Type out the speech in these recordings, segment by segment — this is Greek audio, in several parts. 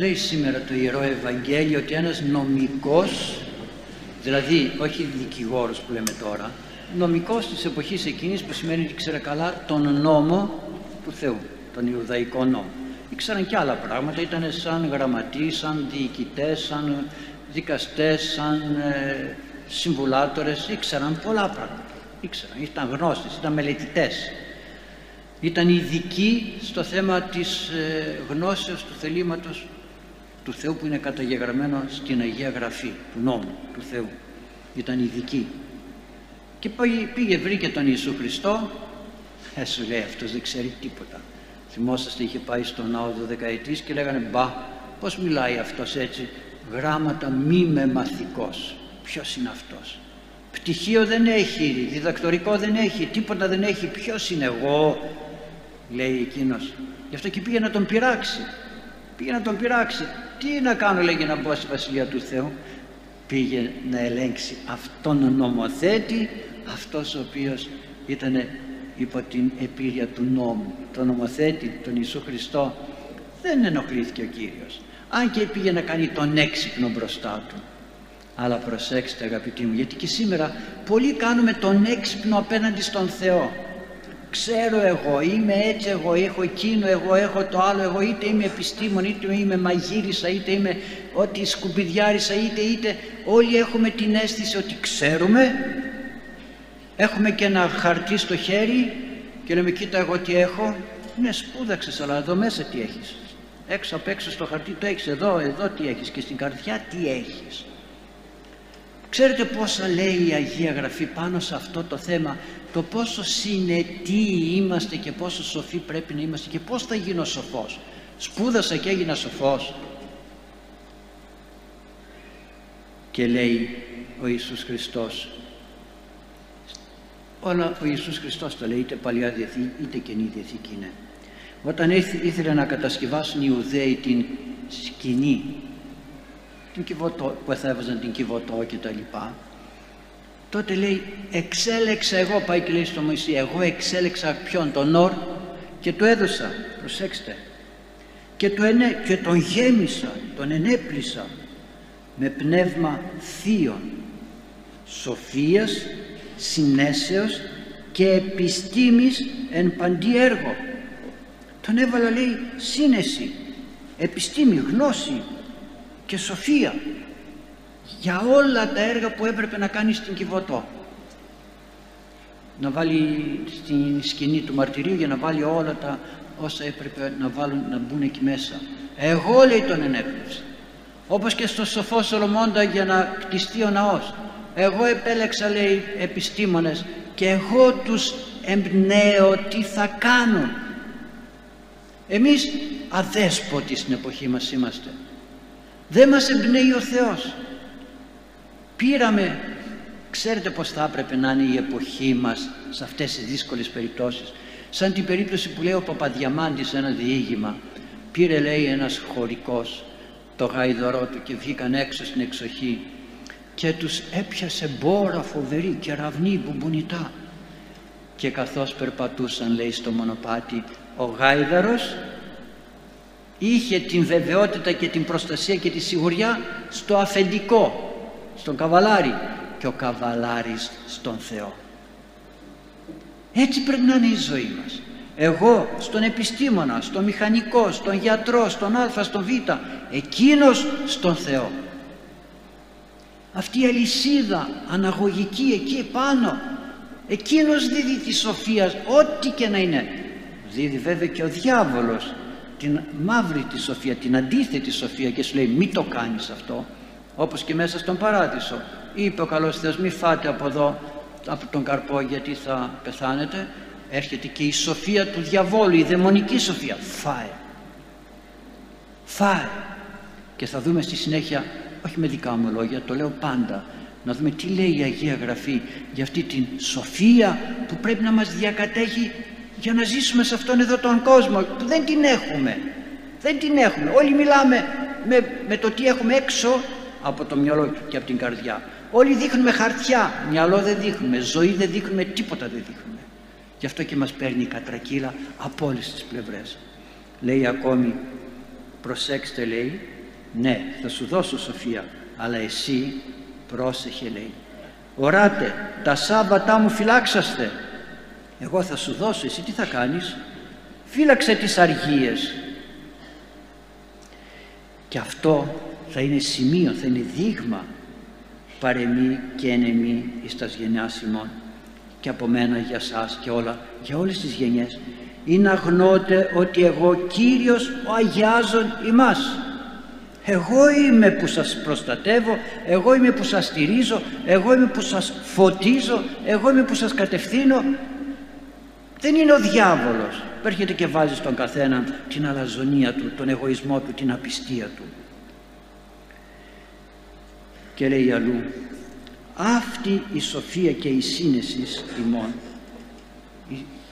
Λέει σήμερα το Ιερό Ευαγγέλιο ότι ένας νομικός, δηλαδή όχι δικηγόρος που λέμε τώρα, νομικός της εποχής εκείνης που σημαίνει ότι ήξερε καλά τον νόμο του Θεού, τον Ιουδαϊκό νόμο. Ήξεραν και άλλα πράγματα, ήταν σαν γραμματείς, σαν διοικητές, σαν δικαστές, σαν ε, συμβουλάτορες, ήξεραν πολλά πράγματα. Ήξεραν, ήταν γνώστες, ήταν μελετητές. Ήταν ειδικοί στο θέμα της ε, γνώσεως του θελήματος του Θεού που είναι καταγεγραμμένο στην Αγία Γραφή του νόμου του Θεού. Ήταν ειδικοί. Και πήγε βρήκε τον Ιησού Χριστό, ε, σου λέει αυτός δεν ξέρει τίποτα. Θυμόσαστε είχε πάει στον ναό δεκαετής και λέγανε μπα πώς μιλάει αυτός έτσι; Γράμματα μη με μαθικός. Ποιος είναι αυτός; Πτυχίο δεν έχει, διδακτορικό δεν έχει, τίποτα δεν έχει. Ποιος είναι εγώ, λέει εκείνος. Γι' αυτό και πήγε να τον πειράξει. Πήγε να τον πειράξει. Τι να κάνω λέει για να μπω στη Βασιλεία του Θεού. Πήγε να ελέγξει αυτόν νομοθέτη, αυτός ο οποίος ήταν υπό την επίρρεια του νόμου. Τον νομοθέτη, τον Ιησού Χριστό, δεν ενοχλήθηκε ο Κύριος. Αν και πήγε να κάνει τον έξυπνο μπροστά του. Αλλά προσέξτε αγαπητοί μου, γιατί και σήμερα πολλοί κάνουμε τον έξυπνο απέναντι στον Θεό ξέρω εγώ, είμαι έτσι εγώ, έχω εκείνο, εγώ έχω το άλλο, εγώ είτε είμαι επιστήμον, είτε είμαι μαγείρισα, είτε είμαι ό,τι σκουπιδιάρισα, είτε είτε όλοι έχουμε την αίσθηση ότι ξέρουμε, έχουμε και ένα χαρτί στο χέρι και λέμε κοίτα εγώ τι έχω, ναι σπούδαξες αλλά εδώ μέσα τι έχεις, έξω απ' έξω στο χαρτί το έχεις, εδώ, εδώ τι έχεις. Και στην καρδιά τι έχεις. Ξέρετε πόσα λέει η Αγία Γραφή πάνω σε αυτό το θέμα; Το πόσο συνετοί είμαστε και πόσο σοφοί πρέπει να είμαστε και πώς θα γίνω σοφός. Σπούδασα και έγινα σοφός. Και λέει ο Ιησούς Χριστός όλα ο Ιησούς Χριστός το λέει είτε Παλιά Διαθήκη είτε Καινή Διαθήκη είναι. Όταν ήθελε να κατασκευάσουν οι Ιουδαίοι την σκηνή την κυβωτό, που θα έβαζαν την Κιβωτό και τα λοιπά. Τότε λέει εξέλεξα εγώ πάει και λέει στο Μωυσή εγώ εξέλεξα ποιον τον Ορ και το έδωσα προσέξτε. Και, το ενέ, και τον γέμισα τον ενέπλησα με πνεύμα θείων σοφίας συνέσεως και επιστήμης εν παντή έργο. Τον έβαλα λέει σύνεση επιστήμη, γνώση και σοφία για όλα τα έργα που έπρεπε να κάνει στην Κιβωτό. Να βάλει στην σκηνή του μαρτυρίου για να βάλει όλα τα όσα έπρεπε να βάλουν να μπουν εκεί μέσα. Εγώ λέει τον ενέπνευσα. Όπως και στο σοφό Σολομώντα για να κτιστεί ο ναός. Εγώ επέλεξα λέει επιστήμονες και εγώ τους εμπνέω τι θα κάνουν. Εμείς αδέσποτοι στην εποχή μας είμαστε δεν μας εμπνέει ο Θεός. Πήραμε ξέρετε πως θα έπρεπε να είναι η εποχή μας σε αυτές τις δύσκολες περιπτώσεις. Σαν την περίπτωση που λέει ο Παπαδιαμάντης σε ένα διήγημα πήρε λέει ένας χωρικός το γαϊδωρό του και βγήκαν έξω στην εξοχή και τους έπιασε μπόρα φοβερή και ραυνή μπουμπουνιτά και καθώς περπατούσαν λέει στο μονοπάτι ο γάιδαρος είχε την βεβαιότητα και την προστασία και τη σιγουριά στο αφεντικό στον καβαλάρι και ο καβαλάρης στον Θεό. Έτσι πρέπει να είναι η ζωή μας. Εγώ στον επιστήμονα, στον μηχανικό, στον γιατρό, στον α, στον β, εκείνος στον Θεό. Αυτή η αλυσίδα αναγωγική εκεί πάνω, εκείνος δίδει τη σοφία, ό,τι και να είναι. Δίδει βέβαια και ο διάβολος την μαύρη τη σοφία, την αντίθετη σοφία και σου λέει μη το κάνεις αυτό όπως και μέσα στον παράδεισο. Είπε ο καλός Θεός μη φάτε από εδώ από τον καρπό γιατί θα πεθάνετε έρχεται και η σοφία του διαβόλου η δαιμονική σοφία. Φάε φάε και θα δούμε στη συνέχεια όχι με δικά μου λόγια το λέω πάντα να δούμε τι λέει η Αγία Γραφή για αυτή την σοφία που πρέπει να μας διακατέχει για να ζήσουμε σε αυτόν εδώ τον κόσμο που δεν την έχουμε. Δεν την έχουμε. Όλοι μιλάμε με, με το τι έχουμε έξω από το μυαλό και από την καρδιά. Όλοι δείχνουμε χαρτιά, μυαλό δεν δείχνουμε, ζωή δεν δείχνουμε, τίποτα δεν δείχνουμε. Γι' αυτό και μας παίρνει η κατρακύλα από όλες τις πλευρές. Λέει ακόμη προσέξτε λέει ναι θα σου δώσω σοφία αλλά εσύ πρόσεχε λέει. Οράτε τα Σάββατά μου φυλάξαστε εγώ θα σου δώσω εσύ τι θα κάνεις; Φύλαξε τις αργίες. Και αυτό θα είναι σημείο, θα είναι δείγμα. Παρεμή και ενεμή εις τας γενιάς ημών. Και από μένα για σας και όλα, για όλες τις γενιές. Ή να γνώτε ότι εγώ Κύριος ο Αγιάζων ημάς. Εγώ είμαι που σας προστατεύω εγώ είμαι που σας στηρίζω εγώ είμαι που σας φωτίζω εγώ είμαι που σας κατευθύνω δεν είναι ο διάβολος που έρχεται και βάζει στον καθένα την αλαζονία του, τον εγωισμό του, την απιστία του. Και λέει αλλού αυτή η σοφία και η σύνεση ημών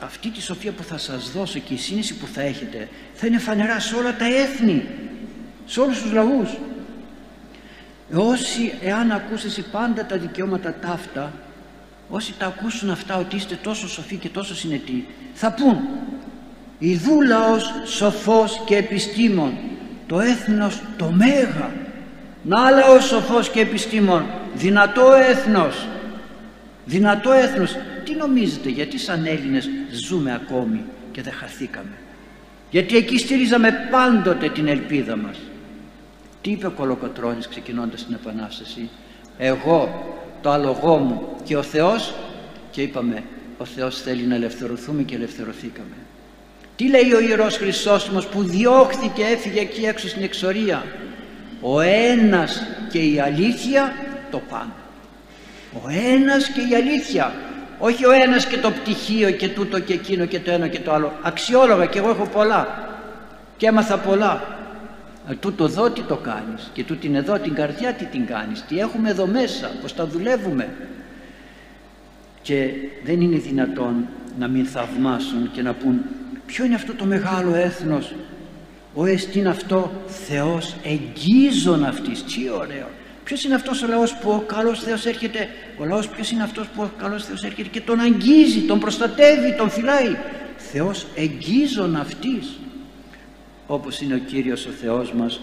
αυτή τη σοφία που θα σας δώσω και η σύνεση που θα έχετε θα είναι φανερά σε όλα τα έθνη σε όλους τους λαούς. Όσοι εάν ακούσετε πάντα τα δικαιώματα ταύτα όσοι τα ακούσουν αυτά ότι είστε τόσο σοφοί και τόσο συνετοί θα πούν «Ιδού λαός σοφός και επιστήμων, το έθνος το μέγα, να λαός σοφός και επιστήμων, δυνατό έθνος, δυνατό έθνος». Τι νομίζετε, γιατί σαν Έλληνες ζούμε ακόμη και δεν χαθήκαμε; Γιατί εκεί στηρίζαμε πάντοτε την ελπίδα μας. Τι είπε ο Κολοκοτρώνης ξεκινώντας την Επανάσταση; Εγώ, το άλογό μου και ο Θεός και είπαμε ο Θεός θέλει να ελευθερωθούμε και ελευθερωθήκαμε. Τι λέει ο Ιερός Χρυσόστομος που διώχθηκε έφυγε εκεί έξω στην εξορία; Ο ένας και η αλήθεια το πάνω. Ο ένας και η αλήθεια. Όχι ο ένας και το πτυχίο και τούτο και εκείνο και το ένα και το άλλο. Αξιόλογα και εγώ έχω πολλά. Και έμαθα πολλά. Αλλά τούτο εδώ τι το κάνεις και τούτην εδώ την καρδιά τι την κάνεις. Τι έχουμε εδώ μέσα, πώς τα δουλεύουμε. Και δεν είναι δυνατόν να μην θαυμάσουν και να πούν Ποιο είναι αυτό το μεγάλο έθνος; Ο εστίν αυτό Θεός εγγίζων αυτής. Τι ωραίο. Ποιος είναι αυτός ο λαός που ο καλός Θεός έρχεται; Ο λαός ποιος είναι αυτός που ο καλός Θεός έρχεται και τον αγγίζει, τον προστατεύει, τον φυλάει; Θεός εγγίζων αυτής. Όπως είναι ο Κύριος ο Θεός μας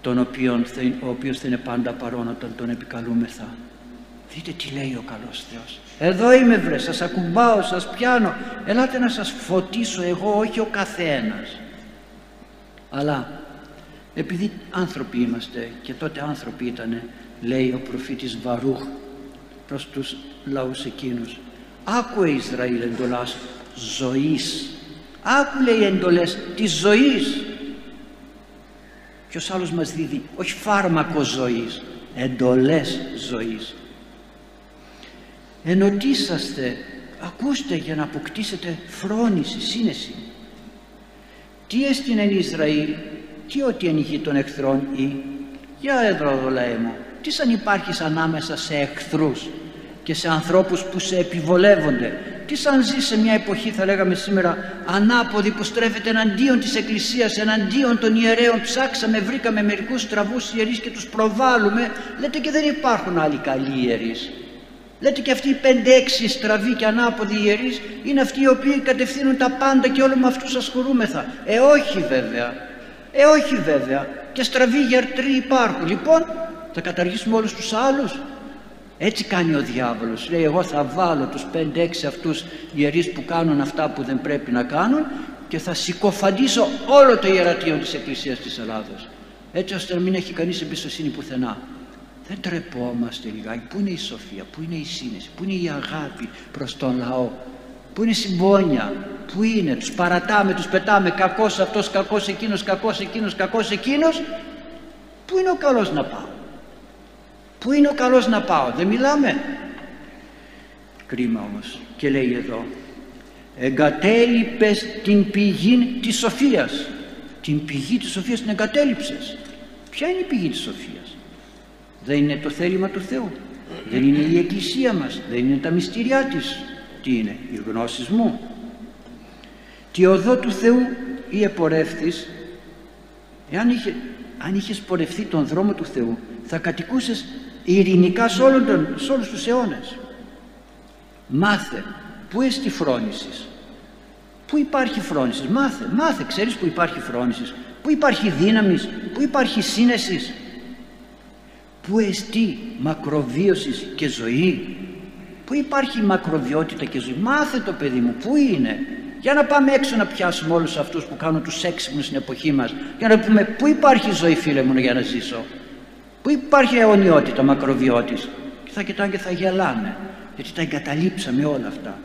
τον οποίον, ο οποίος θα είναι πάντα παρόν όταν τον επικαλούμεθα. Δείτε τι λέει ο καλός Θεός. Εδώ είμαι βρε, σας ακουμπάω, σας πιάνω. Ελάτε να σας φωτίσω εγώ, όχι ο καθένας. Αλλά επειδή άνθρωποι είμαστε και τότε άνθρωποι ήτανε, λέει ο προφήτης Βαρούχ προς τους λαούς εκείνους. Άκουε Ισραήλ εντολάς ζωής. Άκου λέει εντολές της ζωής. Ποιος άλλος μας δίδει, όχι φάρμακο ζωής, εντολές ζωής. Ενωτήσαστε ακούστε για να αποκτήσετε φρόνηση, σύνεση. Τι έστεινε Ισραήλ τι ότι ενηγεί των εχθρών ή. Για εδώ λαέ μου τι σαν υπάρχεις ανάμεσα σε εχθρούς και σε ανθρώπους που σε επιβολεύονται τι σαν ζει σε μια εποχή θα λέγαμε σήμερα ανάποδη που στρέφεται εναντίον της Εκκλησίας εναντίον των ιερέων ψάξαμε βρήκαμε μερικούς στραβούς ιερείς και τους προβάλλουμε λέτε και δεν υπάρχουν άλλοι καλοί ιερείς Λέτε και αυτοί οι 5-6 στραβοί και ανάποδοι ιερείς είναι αυτοί οι οποίοι κατευθύνουν τα πάντα και όλο με αυτούς ασχολούμεθα. Ε όχι βέβαια. Ε όχι βέβαια. Και στραβοί γιατροί υπάρχουν. Λοιπόν θα καταργήσουμε όλους τους άλλους. Έτσι κάνει ο διάβολος. Λέει εγώ θα βάλω τους 5-6 αυτούς ιερείς που κάνουν αυτά που δεν πρέπει να κάνουν και θα συκοφαντήσω όλο το ιερατείο της Εκκλησίας της Ελλάδος. Έτσι ώστε να μην έχει κανείς εμπιστοσύνη πουθενά. Δεν τρεπόμαστε λιγάκι. Πού είναι η σοφία, πού είναι η σύνεση, πού είναι η αγάπη προς τον λαό, πού είναι η συμπόνια, πού είναι, τους παρατάμε, τους πετάμε, κακός αυτός, κακός εκείνος, κακός εκείνος, κακός εκείνος. Πού είναι ο καλός να πάω; Πού είναι ο καλός να πάω, δεν μιλάμε. Κρίμα όμως. Και λέει εδώ, εγκατέλειπες την πηγή της σοφίας. Την πηγή της σοφίας την εγκατέλειψες. Ποια είναι η πηγή της σοφίας; Δεν είναι το θέλημα του Θεού. Δεν είναι η Εκκλησία μας. Δεν είναι τα μυστήριά της. Τι είναι, οι γνώσεις μου. Τι οδό του Θεού ή επορεύθης, εάν είχε, αν είχες πορευθεί τον δρόμο του Θεού, θα κατοικούσες ειρηνικά σε, όλον τον, σε όλους τους αιώνες. Μάθε, πού εστί φρόνησης, Πού υπάρχει φρόνησης, μάθε, μάθε, ξέρεις που υπάρχει φρόνησης, πού υπάρχει δύναμης, πού υπάρχει σύνεσης, πού εστί μακροβίωσης και ζωή, πού υπάρχει μακροβιότητα και ζωή, μάθε το παιδί μου, πού είναι, για να πάμε έξω να πιάσουμε όλους αυτούς που κάνουν τους έξυπνους στην εποχή μας για να πούμε πού υπάρχει ζωή φίλε μου για να ζήσω; Πού υπάρχει αιωνιότητα μακροβιώτης και θα κοιτάνε και θα γελάνε γιατί τα εγκαταλείψαμε όλα αυτά.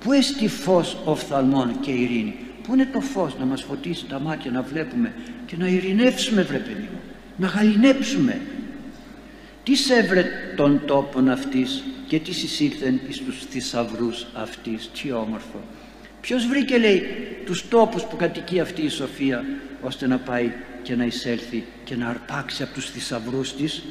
Πού εστί φως οφθαλμών και ειρήνη; Πού είναι το φως; Να μας φωτίσει τα μάτια να βλέπουμε και να ειρηνεύσουμε βρε παιδί μου να γαλινέψουμε τι έβρε τον τόπον αυτής και τι εισήλθεν εις τους θησαυρούς αυτής; Τι όμορφο. Ποιος βρήκε λέει τους τόπους που κατοικεί αυτή η Σοφία ώστε να πάει και να εισέλθει και να αρπάξει από τους θησαυρούς της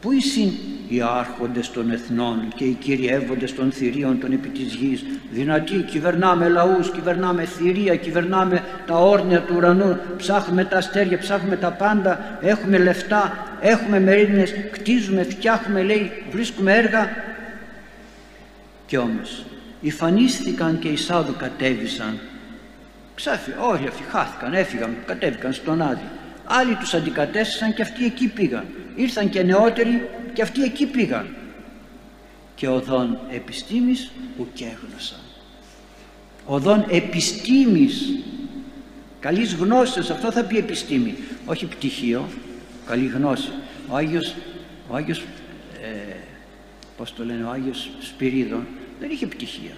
Πού εισήν οι άρχοντες των εθνών και οι κυριεύοντες των θηρίων των επί της γης δυνατοί κυβερνάμε λαούς, κυβερνάμε θηρία, κυβερνάμε τα όρνια του ουρανού ψάχνουμε τα αστέρια, ψάχνουμε τα πάντα έχουμε λεφτά, έχουμε μερίδινες κτίζουμε, φτιάχνουμε λέει, βρίσκουμε έργα και όμως Ιφανίστηκαν και οι Σάδου κατέβησαν. Ξάφη, όλοι αυτοί χάθηκαν, έφυγαν, κατέβηκαν στον Άδη. Άλλοι τους αντικατέστησαν και αυτοί εκεί πήγαν. Ήρθαν και νεότεροι και αυτοί εκεί πήγαν. Και οδόν επιστήμης ουκέγνωσαν. Οδόν επιστήμης καλής γνώσης, αυτό θα πει επιστήμη, όχι πτυχίο, καλή γνώση. Ο Άγιος, ο Άγιος ε, πώς το λένε, ο Άγιος Σπυρίδων δεν είχε πτυχία.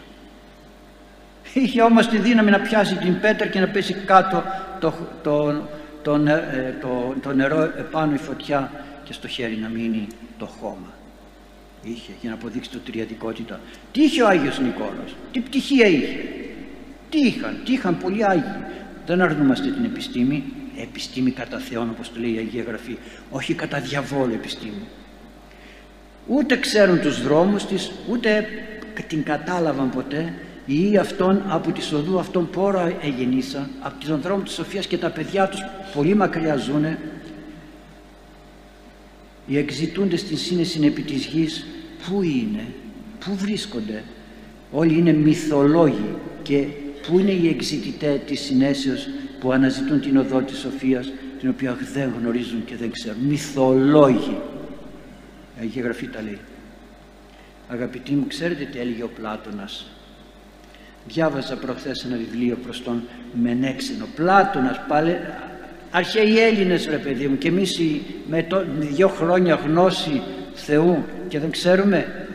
Είχε όμως τη δύναμη να πιάσει την πέτρα και να πέσει κάτω το, το, το, ε, το, το νερό επάνω η φωτιά και στο χέρι να μείνει το χώμα. Είχε για να αποδείξει το τριαδικότητα. Τι είχε ο Άγιος Νικόλαος, τι πτυχία είχε; Τι είχαν, τι είχαν πολλοί Άγιοι; Δεν αρνούμαστε την επιστήμη, επιστήμη κατά Θεόν όπως το λέει η Αγία Γραφή, όχι κατά διαβόλου επιστήμη. Ούτε ξέρουν τους δρόμους της, ούτε την κατάλαβαν ποτέ ή αυτόν από τη σοδού αυτόν πόρα εγεννήσα από τον δρόμο της Σοφίας και τα παιδιά τους πολύ μακριά ζουνε οι εξητούντες στην σύνεση επί της γης πού είναι, πού βρίσκονται. Όλοι είναι μυθολόγοι και πού είναι οι εξητητέ της συνέσεως που αναζητούν την οδό της Σοφίας την οποία δεν γνωρίζουν και δεν ξέρουν. Μυθολόγοι. Έχει γραφεί τα λέει. Αγαπητοί μου, ξέρετε τι έλεγε ο Πλάτωνας; Διάβαζα προχθές ένα βιβλίο προς τον Μενέξενο. Πλάτωνας, πάλι, αρχαίοι Έλληνες ρε παιδί μου και εμείς με το, δύο χρόνια γνώση Θεού και δεν ξέρουμε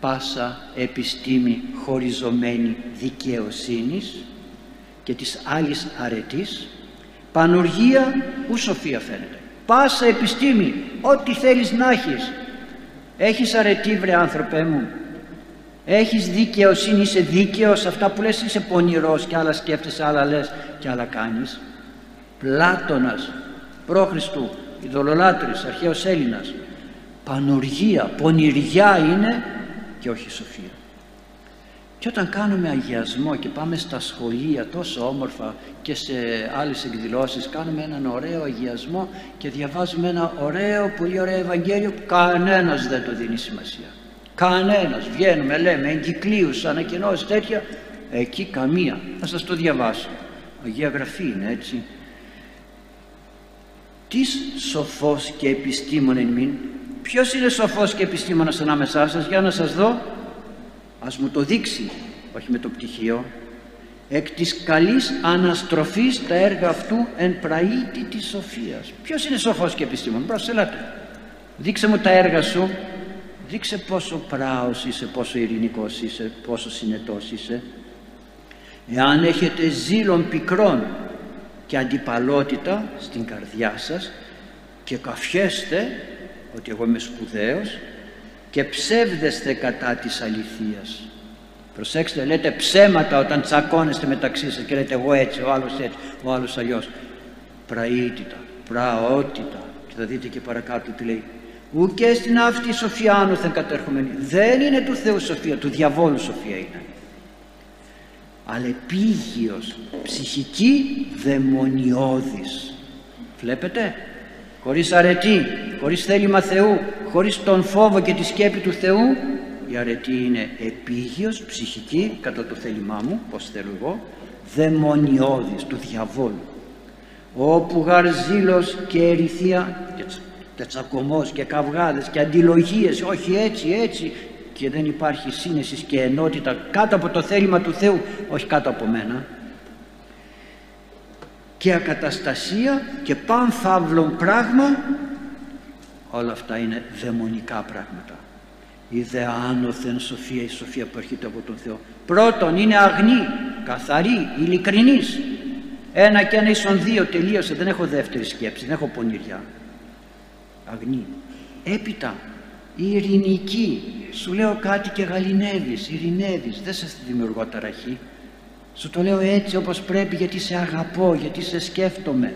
πάσα επιστήμη χωριζωμένη δικαιοσύνης και της άλλης αρετής πανουργία ου σοφία φαίνεται πάσα επιστήμη ό,τι θέλεις να έχεις Έχεις αρετή βρε άνθρωπέ μου. Έχεις δικαιοσύνη, είσαι δίκαιος. Αυτά που λες είσαι πονηρός και άλλα σκέφτεσαι, άλλα λες και άλλα κάνεις. Πλάτωνας, πρόχριστου, ειδωλολάτρης, αρχαίος Έλληνας. Πανοργία, πονηριά είναι και όχι σοφία. Και όταν κάνουμε αγιασμό και πάμε στα σχολεία τόσο όμορφα και σε άλλες εκδηλώσεις κάνουμε έναν ωραίο αγιασμό και διαβάζουμε ένα ωραίο, πολύ ωραίο Ευαγγέλιο που κανένας δεν το δίνει σημασία. Κανένας. Βγαίνουμε, λέμε, εγκυκλίους, ανακοινώσεις, τέτοια. Εκεί καμία. Θα σας το διαβάσω. Αγία Γραφή είναι έτσι. Τις σοφός και επιστήμον εν μην. Ποιος είναι σοφός και επιστήμονας ανάμεσά σας. Για να σας δω ας μου το δείξει όχι με το πτυχίο εκ της καλής αναστροφής τα έργα αυτού εν πραήτη της σοφίας ποιος είναι σοφός και επιστήμον προσελάτε δείξε μου τα έργα σου δείξε πόσο πράος είσαι πόσο ειρηνικός είσαι πόσο συνετός είσαι. Εάν έχετε ζήλων πικρών και αντιπαλότητα στην καρδιά σας και καφιέστε ότι εγώ είμαι σπουδαίος και ψεύδεστε κατά της αληθείας. Προσέξτε λέτε ψέματα όταν τσακώνεστε μεταξύ σας και λέτε εγώ έτσι, ο άλλος έτσι, ο άλλος αλλιώς πραήτητα, πραότητα. Και θα δείτε και παρακάτω τι λέει ουκέ στην αυτή σοφία άνωθεν κατέρχομενη δεν είναι του Θεού σοφία, του διαβόλου σοφία είναι. Αλλά επίγειος, ψυχική δαιμονιώδης. Βλέπετε; Χωρίς αρετή, χωρίς θέλημα Θεού, χωρίς τον φόβο και τη σκέπη του Θεού η αρετή είναι επίγειος, ψυχική, κατά το θέλημά μου, πως θέλω εγώ δαιμονιώδης του διαβόλου. Όπου γαρζήλος και ερηθία και, και τσακωμός και καυγάδες και αντιλογίες. Όχι έτσι έτσι. Και δεν υπάρχει σύνεσης και ενότητα κάτω από το θέλημα του Θεού όχι κάτω από μένα. Και ακαταστασία και πανθαύλων πράγμα. Όλα αυτά είναι δαιμονικά πράγματα. Η δε άνωθεν σοφία η σοφία που έρχεται από τον Θεό. Πρώτον είναι αγνή, καθαρή, ειλικρινής. Ένα και ένα ίσον δύο τελείωσε. Δεν έχω δεύτερη σκέψη δεν έχω πονηριά αγνή. Έπειτα η ειρηνική. Σου λέω κάτι και γαλινεύεις ειρηνεύεις δεν σε δημιουργώ ταραχή. Σου το λέω έτσι όπως πρέπει γιατί σε αγαπώ γιατί σε σκέφτομαι.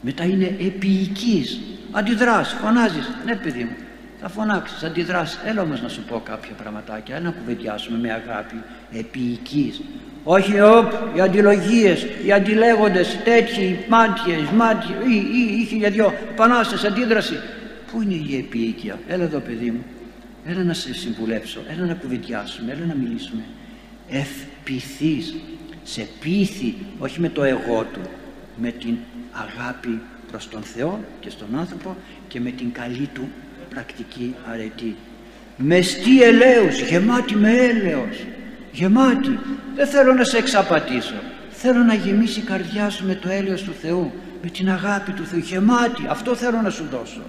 Μετά είναι επίοικης. Αντιδράς φωνάζεις. Ναι παιδί μου θα φωνάξεις, αντιδράσεις. Έλα όμως να σου πω κάποια πραγματάκια, να κουβεντιάσουμε με αγάπη, επίοικης. Όχι οπ, οι αντιλογίες, οι αντιλέγοντες, τέτοιοι, οι μάτιες, μάτιες, ή, ή, ή χιλιαδιό, πανάσες, αντίδραση. Πού είναι η επίοικια, έλα εδώ παιδί μου, έλα να σε συμβουλέψω, έλα να κουβεντιάσουμε, έλα να μιλήσουμε. Ευπηθείς, σε πείθει, όχι με το εγώ του, με την αγάπη προς τον Θεό και στον άνθρωπο και με την καλή του πρακτική αρετή. Μεστή ελαίους γεμάτη με έλεος γεμάτη. Δεν θέλω να σε εξαπατήσω. Θέλω να γεμίσει η καρδιά σου με το έλεος του Θεού με την αγάπη του Θεού γεμάτη. Αυτό θέλω να σου δώσω.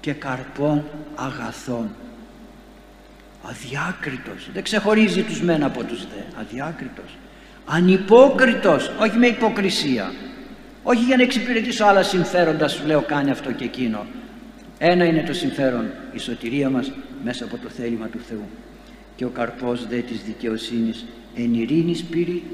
Και καρπών αγαθών. Αδιάκριτος. Δεν ξεχωρίζει τους μεν από τους δε. Αδιάκριτος. Ανυπόκριτος. Όχι με υποκρισία. Όχι για να εξυπηρετήσω άλλα συμφέροντα σου λέω κάνει αυτό και εκείνο ένα είναι το συμφέρον, η σωτηρία μας μέσα από το θέλημα του Θεού. Και ο καρπός δε της δικαιοσύνης εν ειρήνης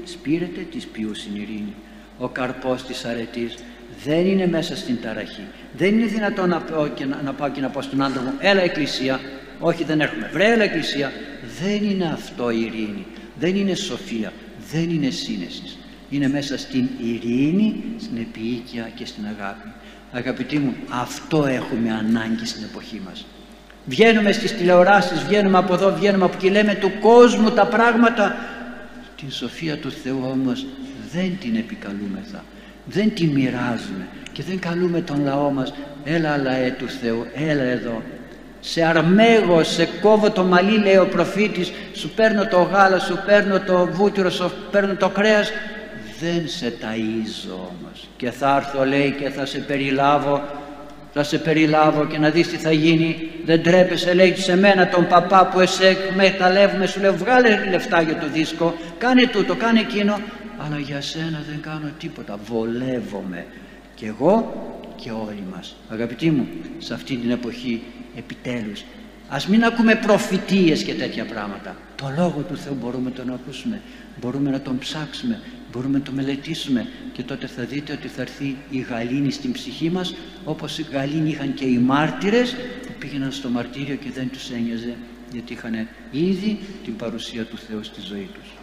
σπήρεται της ποιούσιν ειρήνη. Ο καρπός της αρετής δεν είναι μέσα στην ταραχή. Δεν είναι δυνατόν να, πάω και να, να πάω και να πω στον άντρα μου έλα εκκλησία. Όχι δεν έρχομαι. Βρε έλα εκκλησία. Δεν είναι αυτό η ειρήνη. Δεν είναι σοφία. Δεν είναι σύνεσης. Είναι μέσα στην ειρήνη, στην επίοικια και στην αγάπη. Αγαπητοί μου, αυτό έχουμε ανάγκη στην εποχή μας. Βγαίνουμε στις τηλεοράσεις, βγαίνουμε από εδώ, βγαίνουμε από εκεί, λέμε του κόσμου τα πράγματα. Την σοφία του Θεού όμως δεν την επικαλούμεθα, δεν την μοιράζουμε και δεν καλούμε τον λαό μας, έλα λαέ του Θεού, έλα εδώ. Σε αρμέγω, σε κόβω το μαλλί λέει ο προφήτης, σου παίρνω το γάλα, σου παίρνω το βούτυρο, σου παίρνω το κρέας δεν σε ταΐζω όμως. Και θα έρθω λέει και θα σε περιλάβω θα σε περιλάβω και να δεις τι θα γίνει. Δεν τρέπεσαι λέει σε μένα τον παπά που εσέ με εκμεταλλεύουμε. Σου λέω βγάλε λεφτά για το δίσκο κάνε τούτο κάνε εκείνο αλλά για σένα δεν κάνω τίποτα. Βολεύομαι. Και εγώ και όλοι μας. Αγαπητοί μου σε αυτή την εποχή επιτέλους Ας μην ακούμε προφητείες και τέτοια πράγματα. Το Λόγο του Θεού μπορούμε να τον ακούσουμε, μπορούμε να τον ψάξουμε, μπορούμε να το μελετήσουμε και τότε θα δείτε ότι θα έρθει η γαλήνη στην ψυχή μας όπως η γαλήνη είχαν και οι μάρτυρες που πήγαιναν στο μαρτύριο και δεν τους ένοιαζε γιατί είχαν ήδη την παρουσία του Θεού στη ζωή τους.